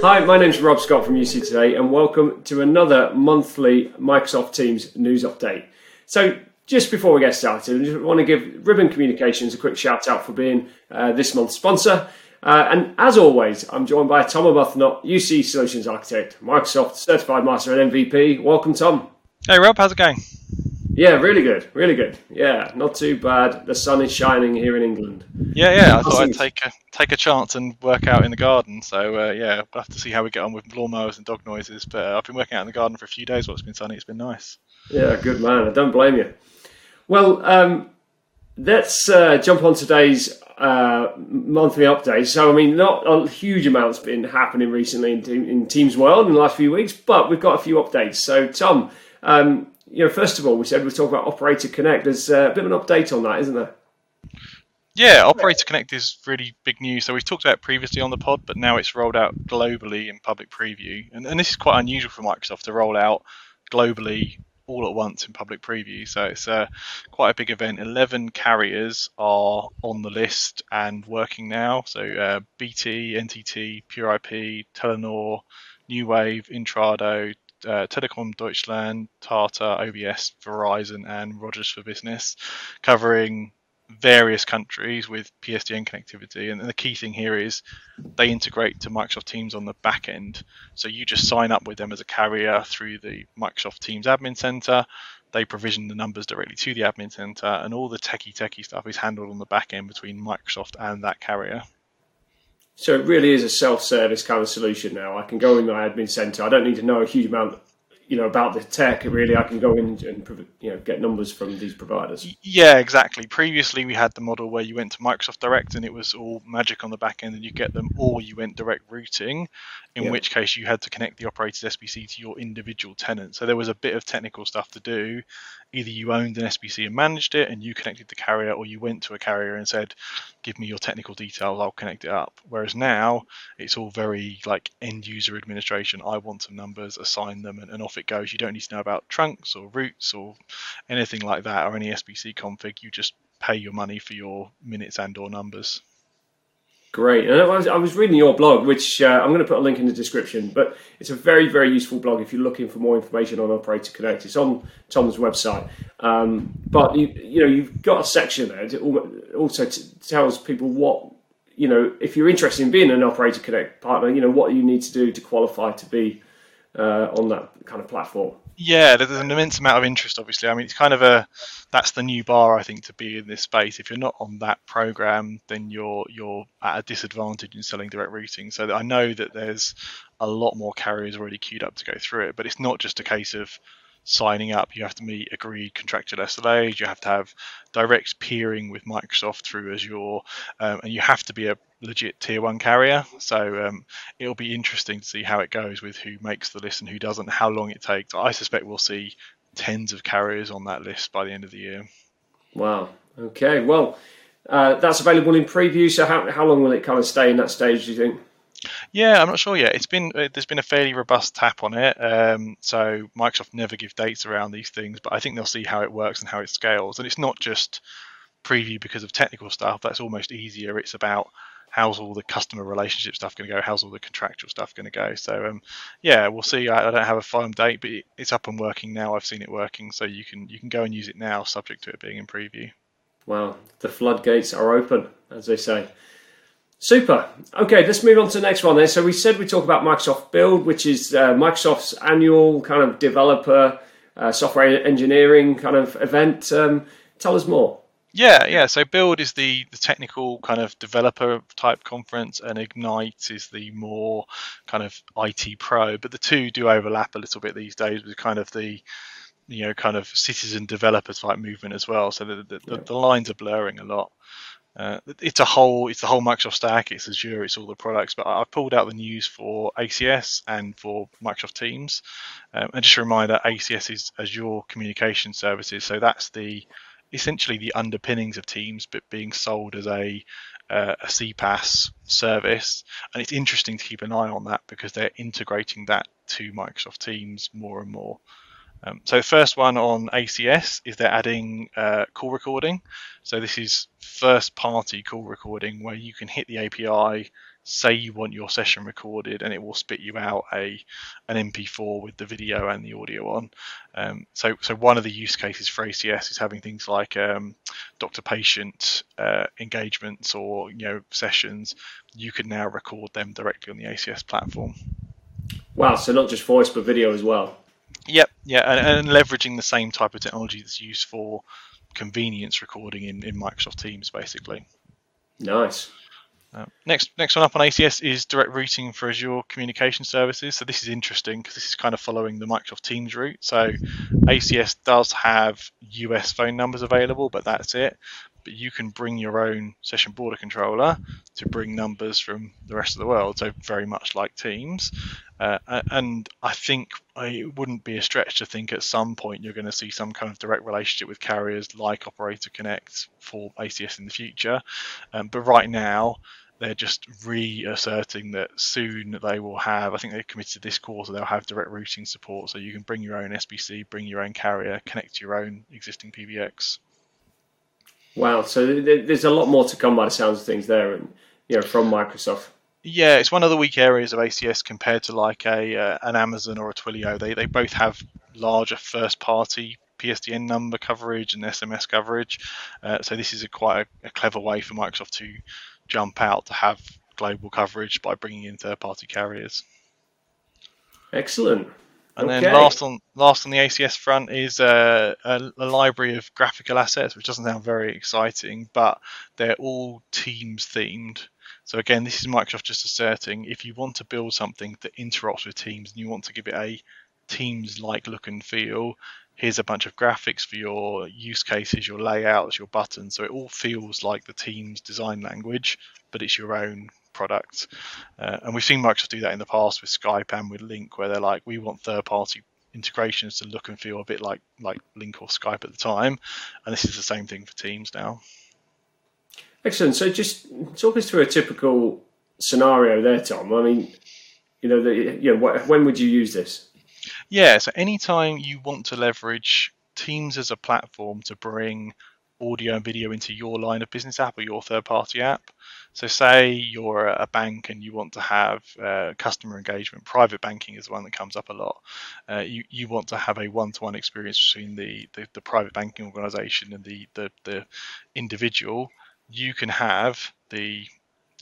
Hi, my name's Rob Scott from UC Today, and welcome to another monthly Microsoft Teams news update. So, just before we get started, I just want to give Ribbon Communications a quick shout out for being uh, this month's sponsor. Uh, and as always, I'm joined by Tom Arbuthnot, UC Solutions Architect, Microsoft Certified Master and MVP. Welcome, Tom. Hey, Rob, how's it going? Yeah, really good, really good. Yeah, not too bad. The sun is shining here in England. Yeah, yeah. I thought I'd take a take a chance and work out in the garden. So uh, yeah, we'll have to see how we get on with lawnmowers and dog noises. But uh, I've been working out in the garden for a few days while it's been sunny. It's been nice. Yeah, good man. I don't blame you. Well, um, let's uh, jump on today's uh, monthly update. So, I mean, not a huge amount's been happening recently in, in Teams World in the last few weeks, but we've got a few updates. So, Tom, um, you know, first of all, we said we'd talk about Operator Connect. There's uh, a bit of an update on that, isn't there? Yeah, Operator Connect is really big news. So we've talked about previously on the pod, but now it's rolled out globally in public preview. And, and this is quite unusual for Microsoft to roll out globally all at once in public preview. So it's uh, quite a big event. 11 carriers are on the list and working now. So uh, BT, NTT, Pure IP, Telenor, NuWave, Intrado, uh, Telekom Deutschland, Tata, OBS, Verizon, and Rogers for Business, covering various countries with PSTN connectivity. And the key thing here is they integrate to Microsoft Teams on the back end. So you just sign up with them as a carrier through the Microsoft Teams admin center. They provision the numbers directly to the admin center, and all the techie techie stuff is handled on the back end between Microsoft and that carrier. So it really is a self-service kind of solution now. I can go in my admin center. I don't need to know a huge amount, you know, about the tech. Really, I can go in and you know get numbers from these providers. Yeah, exactly. Previously, we had the model where you went to Microsoft Direct and it was all magic on the back end, and you get them, or you went direct routing, in yeah. which case you had to connect the operator's SBC to your individual tenant. So there was a bit of technical stuff to do. Either you owned an SBC and managed it, and you connected the carrier, or you went to a carrier and said, "Give me your technical details, I'll connect it up." Whereas now it's all very like end user administration. I want some numbers, assign them, and, and off it goes. You don't need to know about trunks or routes or anything like that, or any SBC config. You just pay your money for your minutes and or numbers. Great. And I was, I was reading your blog, which uh, I'm going to put a link in the description, but it's a very, very useful blog if you're looking for more information on Operator Connect. It's on Tom's website. Um, but, you, you know, you've got a section there that also t- tells people what, you know, if you're interested in being an Operator Connect partner, you know, what you need to do to qualify to be uh, on that kind of platform. Yeah, there's an immense amount of interest. Obviously, I mean, it's kind of a that's the new bar I think to be in this space. If you're not on that program, then you're you're at a disadvantage in selling direct routing. So I know that there's a lot more carriers already queued up to go through it, but it's not just a case of signing up. You have to meet agreed contractual SLAs. You have to have direct peering with Microsoft through Azure, um, and you have to be a legit tier one carrier. So um, it'll be interesting to see how it goes with who makes the list and who doesn't, how long it takes. I suspect we'll see tens of carriers on that list by the end of the year. Wow. Okay. Well, uh, that's available in preview. So how, how long will it kind of stay in that stage? Do you think? Yeah, I'm not sure yet. It's been uh, there's been a fairly robust tap on it. Um, so Microsoft never give dates around these things, but I think they'll see how it works and how it scales. And it's not just preview because of technical stuff. That's almost easier. It's about how's all the customer relationship stuff going to go? How's all the contractual stuff going to go? So um, yeah, we'll see. I, I, don't have a firm date, but it's up and working now. I've seen it working, so you can you can go and use it now, subject to it being in preview. Well, the floodgates are open, as they say. Super. Okay, let's move on to the next one then. So we said we talk about Microsoft Build, which is uh, Microsoft's annual kind of developer uh, software engineering kind of event. Um, tell us more. Yeah, yeah. So Build is the, the technical kind of developer type conference, and Ignite is the more kind of IT pro. But the two do overlap a little bit these days with kind of the you know kind of citizen developer type movement as well. So the the, yeah. the lines are blurring a lot. Uh, it's a whole it's the whole Microsoft stack. It's Azure. It's all the products. But I pulled out the news for ACS and for Microsoft Teams. Um, and just a reminder, ACS is Azure Communication Services. So that's the essentially the underpinnings of Teams, but being sold as a uh, a CPaaS service. And it's interesting to keep an eye on that because they're integrating that to Microsoft Teams more and more. Um, so first one on ACS is they're adding uh, call recording. So this is first party call recording where you can hit the API, say you want your session recorded, and it will spit you out a an MP4 with the video and the audio on. Um, so so one of the use cases for ACS is having things like um, doctor-patient uh, engagements or you know sessions. You can now record them directly on the ACS platform. Wow! So not just voice but video as well. Yep, yeah, and, and, leveraging the same type of technology that's used for convenience recording in, in Microsoft Teams, basically. Nice. Uh, next, next one up on ACS is direct routing for Azure Communication Services. So this is interesting because this is kind of following the Microsoft Teams route. So ACS does have US phone numbers available, but that's it but you can bring your own session border controller to bring numbers from the rest of the world. So very much like Teams. Uh, and I think it wouldn't be a stretch to think at some point you're going to see some kind of direct relationship with carriers like Operator Connect for ACS in the future. Um, but right now, they're just reasserting that soon they will have, I think they've committed this quarter, they'll have direct routing support. So you can bring your own SBC, bring your own carrier, connect to your own existing PBX. Wow. So there's a lot more to come by the sounds of things there, and you know, from Microsoft. Yeah, it's one of the weak areas of ACS compared to like a uh, an Amazon or a Twilio. They they both have larger first party PSTN number coverage and SMS coverage. Uh, so this is a quite a, a, clever way for Microsoft to jump out to have global coverage by bringing in third party carriers. Excellent. And okay. then last on last on the ACS front is uh, a, a, library of graphical assets, which doesn't sound very exciting, but they're all Teams themed. So again, this is Microsoft just asserting if you want to build something that interacts with Teams and you want to give it a Teams-like look and feel, here's a bunch of graphics for your use cases, your layouts, your buttons. So it all feels like the Teams design language, but it's your own product. Uh, and we've seen Microsoft do that in the past with Skype and with Lync, where they're like, we want third-party integrations to look and feel a bit like like Lync or Skype at the time, and this is the same thing for Teams now. Excellent. So just talk us through a typical scenario there, Tom. I mean, you know, the, you know, when would you use this? Yeah. So anytime you want to leverage Teams as a platform to bring audio and video into your line of business app or your third party app. So, say you're a bank and you want to have uh, customer engagement, private banking is the one that comes up a lot. Uh, you, you want to have a one to one experience between the, the, the, private banking organization and the, the, the individual. You can have the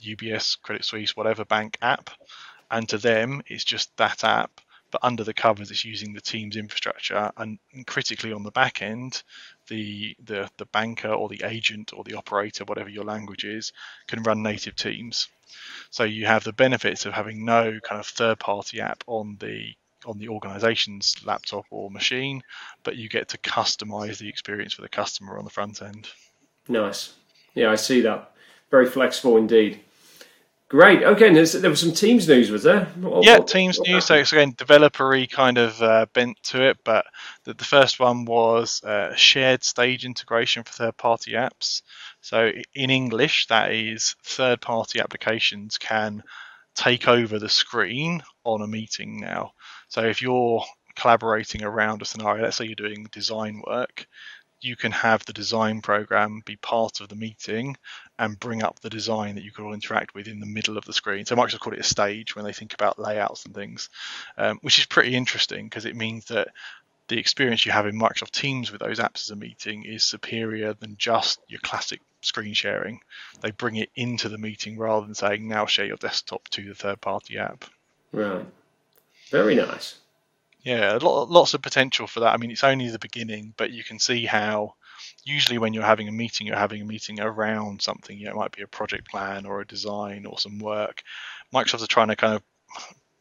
UBS, Credit Suisse, whatever bank app, and to them, it's just that app but under the covers it's using the team's infrastructure and, critically on the back end the, the the banker or the agent or the operator whatever your language is can run native teams. So you have the benefits of having no kind of third party app on the on the organization's laptop or machine but you get to customize the experience for the customer on the front end. Nice. Yeah i see that. Very flexible indeed Great. Okay, and there was some Teams news, was there? What, yeah, what, Teams what news. So it's again developery kind of uh, bent to it, but the, the first one was uh, shared stage integration for third-party apps. So in English, that is third-party applications can take over the screen on a meeting now. So if you're collaborating around a scenario, let's say you're doing design work, you can have the design program be part of the meeting and bring up the design that you can all interact with in the middle of the screen. So Microsoft call it a stage when they think about layouts and things, um, which is pretty interesting because it means that the experience you have in Microsoft Teams with those apps as a meeting is superior than just your classic screen sharing. They bring it into the meeting rather than saying now share your desktop to the third party app. Right. Very nice. Yeah, lots of potential for that. I mean, it's only the beginning, but you can see how usually when you're having a meeting, you're having a meeting around something. You know, it might be a project plan or a design or some work. Microsoft are trying to kind of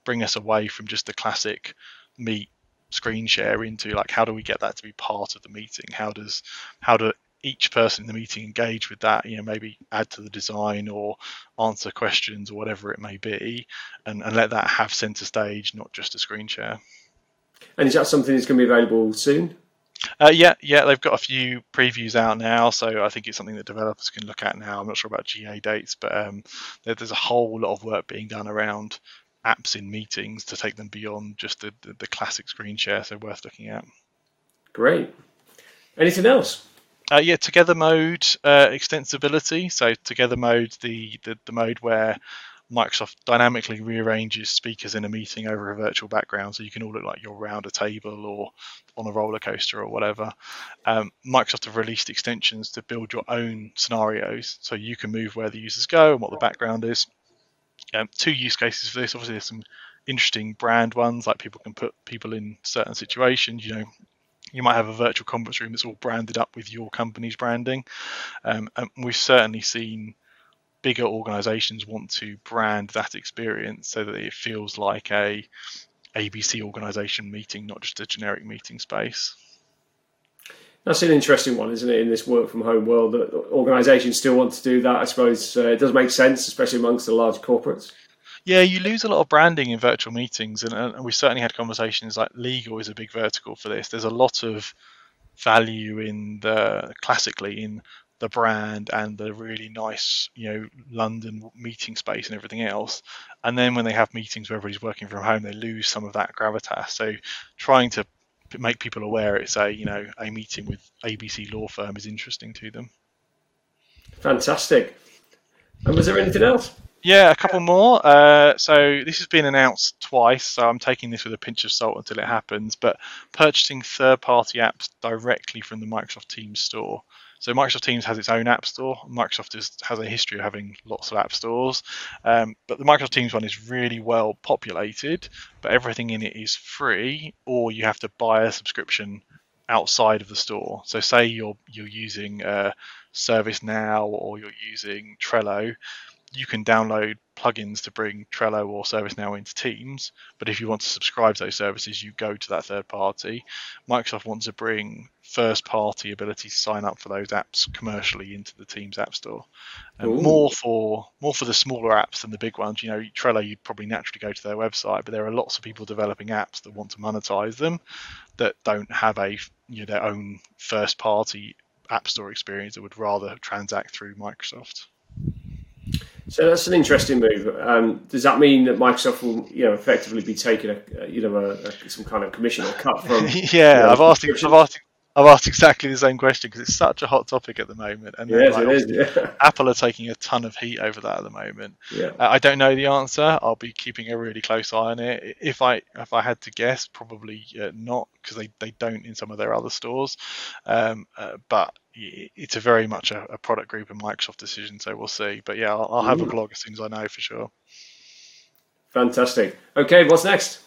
bring us away from just the classic meet screen share into like how do we get that to be part of the meeting? How does how do each person in the meeting engage with that? You know, maybe add to the design or answer questions or whatever it may be, and, and let that have center stage, not just a screen share. And is that something that's going to be available soon? Uh, yeah, yeah, they've got a few previews out now, so I think it's something that developers can look at now. I'm not sure about GA dates, but um, there, there's a whole lot of work being done around apps in meetings to take them beyond just the, the, the classic screen share, so worth looking at. Great. Anything else? Uh, yeah, together mode uh, extensibility. So together mode, the, the the mode where Microsoft dynamically rearranges speakers in a meeting over a virtual background, so you can all look like you're around a table or on a roller coaster or whatever. Um, Microsoft have released extensions to build your own scenarios, so you can move where the users go and what the background is. Um, two use cases for this. Obviously, there's some interesting brand ones, like people can put people in certain situations. You know, you might have a virtual conference room that's all branded up with your company's branding. Um, and we've certainly seen bigger organizations want to brand that experience so that it feels like a ABC organization meeting, not just a generic meeting space. That's an interesting one, isn't it? In this work from home world, that organisations still want to do that. I suppose uh, it does make sense, especially amongst the large corporates. Yeah, you lose a lot of branding in virtual meetings, and, and we certainly had conversations like legal is a big vertical for this. There's a lot of value in the classically in the brand and the really nice, you know, London meeting space and everything else. And then when they have meetings where everybody's working from home, they lose some of that gravitas. So trying to make people aware it's a, you know, a meeting with ABC law firm is interesting to them. Fantastic. And was there anything else? Yeah, a couple more. Uh, so this has been announced twice, so I'm taking this with a pinch of salt until it happens. But purchasing third-party apps directly from the Microsoft Teams store. So Microsoft Teams has its own app store. Microsoft is, has a history of having lots of app stores, um, but the Microsoft Teams one is really well populated. But everything in it is free, or you have to buy a subscription outside of the store. So say you're you're using uh, ServiceNow or you're using Trello, you can download plugins to bring Trello or ServiceNow into Teams. But if you want to subscribe to those services, you go to that third party. Microsoft wants to bring first party ability to sign up for those apps commercially into the Teams App Store. And more for more for the smaller apps than the big ones. You know, Trello, you'd probably naturally go to their website, but there are lots of people developing apps that want to monetize them that don't have a you know their own first party app store experience that would rather transact through Microsoft. So that's an interesting move. Um, does that mean that Microsoft will, you know, effectively be taking a, you know, a, a, some kind of commission or cut from? yeah, you know, I've asked. I've asked. I've asked exactly the same question because it's such a hot topic at the moment, and yes, like, is, yeah. Apple are taking a ton of heat over that at the moment. Yeah. Uh, I don't know the answer. I'll be keeping a really close eye on it. If I if I had to guess, probably uh, not because they, they don't in some of their other stores. Um, uh, but it's a very much a, a, product group and Microsoft decision, so we'll see. But yeah, I'll, I'll have Ooh. a blog as soon as I know for sure. Fantastic. Okay, what's next?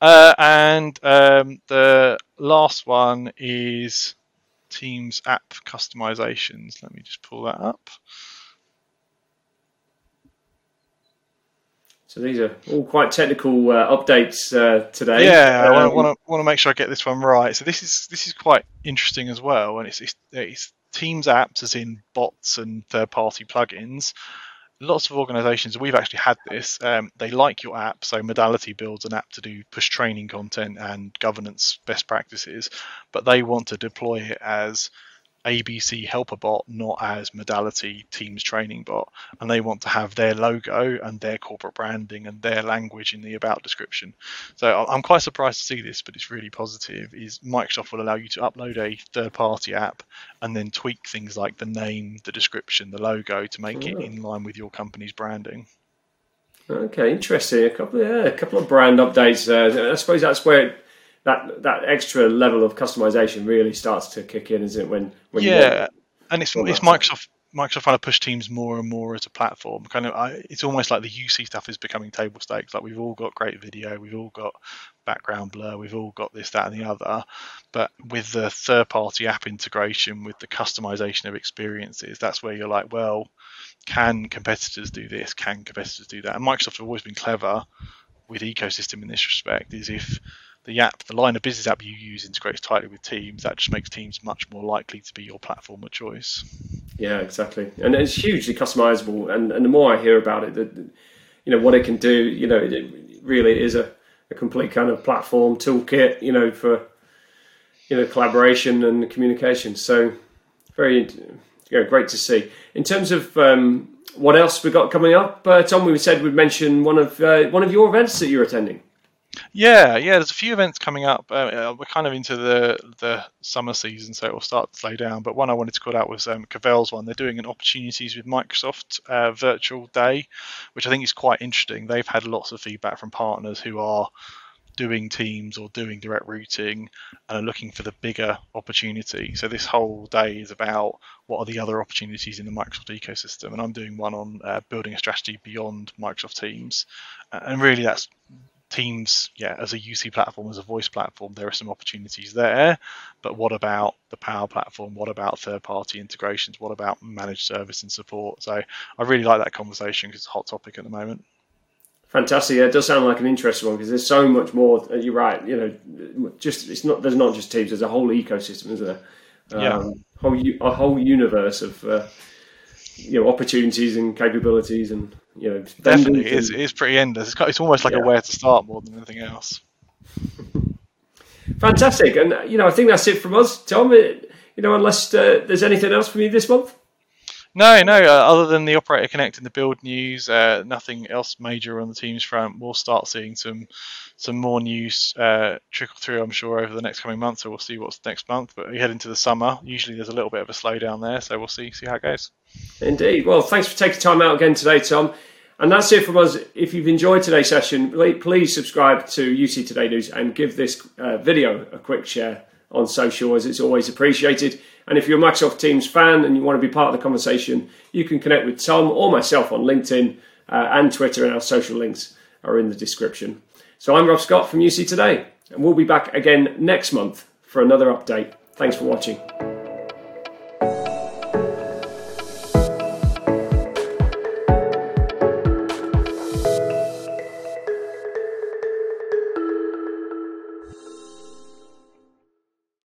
Uh, and um, the last one is Teams app customizations. Let me just pull that up. So these are all quite technical uh, updates uh, today. Yeah, um, I want to want to make sure I get this one right. So this is this is quite interesting as well, and it's, it's, it's Teams apps, as in bots and third party plugins, lots of organizations we've actually had this um, they like your app so modality builds an app to do push training content and governance best practices but they want to deploy it as ABC helper bot, not as modality Teams training bot. And they want to have their logo and their corporate branding and their language in the about description. So I'm quite surprised to see this, but it's really positive. Is Microsoft will allow you to upload a third party app and then tweak things like the name, the description, the logo to make oh. it in line with your company's branding. Okay, interesting. A couple, of, yeah, a couple of brand updates. Uh, I suppose that's where that that extra level of customization really starts to kick in, isn't it? When, when yeah, and it's it's Microsoft Microsoft trying to push Teams more and more as a platform. Kind of, I, it's almost like the UC stuff is becoming table stakes. Like we've all got great video, we've all got background blur, we've all got this, that, and the other. But with the third-party app integration, with the customization of experiences, that's where you're like, well, can competitors do this? Can competitors do that? And Microsoft have always been clever with ecosystem in this respect. Is if the app, the line of business app you use integrates tightly with Teams, that just makes Teams much more likely to be your platform of choice. Yeah, exactly, and it's hugely customizable. And, and the more I hear about it, that you know what it can do, you know, it really is a, a complete kind of platform toolkit, you know, for you know collaboration and communication. So very, you know, great to see. In terms of um, what else we got coming up, uh, Tom, we said we'd mention one of uh, one of your events that you're attending. Yeah, yeah. There's a few events coming up. Uh, uh, we're kind of into the the summer season, so it will start to slow down. But one I wanted to call out was um, Cavell's one. They're doing an opportunities with Microsoft uh, virtual day, which I think is quite interesting. They've had lots of feedback from partners who are doing teams or doing direct routing and are looking for the bigger opportunity. So this whole day is about what are the other opportunities in the Microsoft ecosystem, and I'm doing one on uh, building a strategy beyond Microsoft Teams, and really that's Teams, yeah, as a UC platform, as a voice platform, there are some opportunities there. But what about the Power Platform? What about third-party integrations? What about managed service and support? So I really like that conversation because it's a hot topic at the moment. Fantastic. Yeah, it does sound like an interesting one because there's so much more. Uh, you're right. You know, just it's not. There's not just teams. There's a whole ecosystem, isn't there? Um, yeah. Whole a whole universe of uh, you know opportunities and capabilities and you know definitely it's, it's pretty endless. It's, it's almost like yeah. a where to start more than anything else. Fantastic. And you know i think that's it from us. Tom you know unless uh, there's anything else from you this month no, no. Uh, other than the operator connect and the build news, uh, nothing else major on the teams front. We'll start seeing some some more news uh, trickle through, I'm sure, over the next coming months. So we'll see what's next month. But we head into the summer. Usually, there's a little bit of a slowdown there, so we'll see see how it goes. Indeed. Well, thanks for taking time out again today, Tom. And that's it from us. If you've enjoyed today's session, please subscribe to UC Today News and give this uh, video a quick share on social, as it's always appreciated. And if you're a Microsoft Teams fan and you want to be part of the conversation, you can connect with Tom or myself on LinkedIn uh, and Twitter, and our social links are in the description. So I'm Rob Scott from UC Today, and we'll be back again next month for another update. Thanks for watching.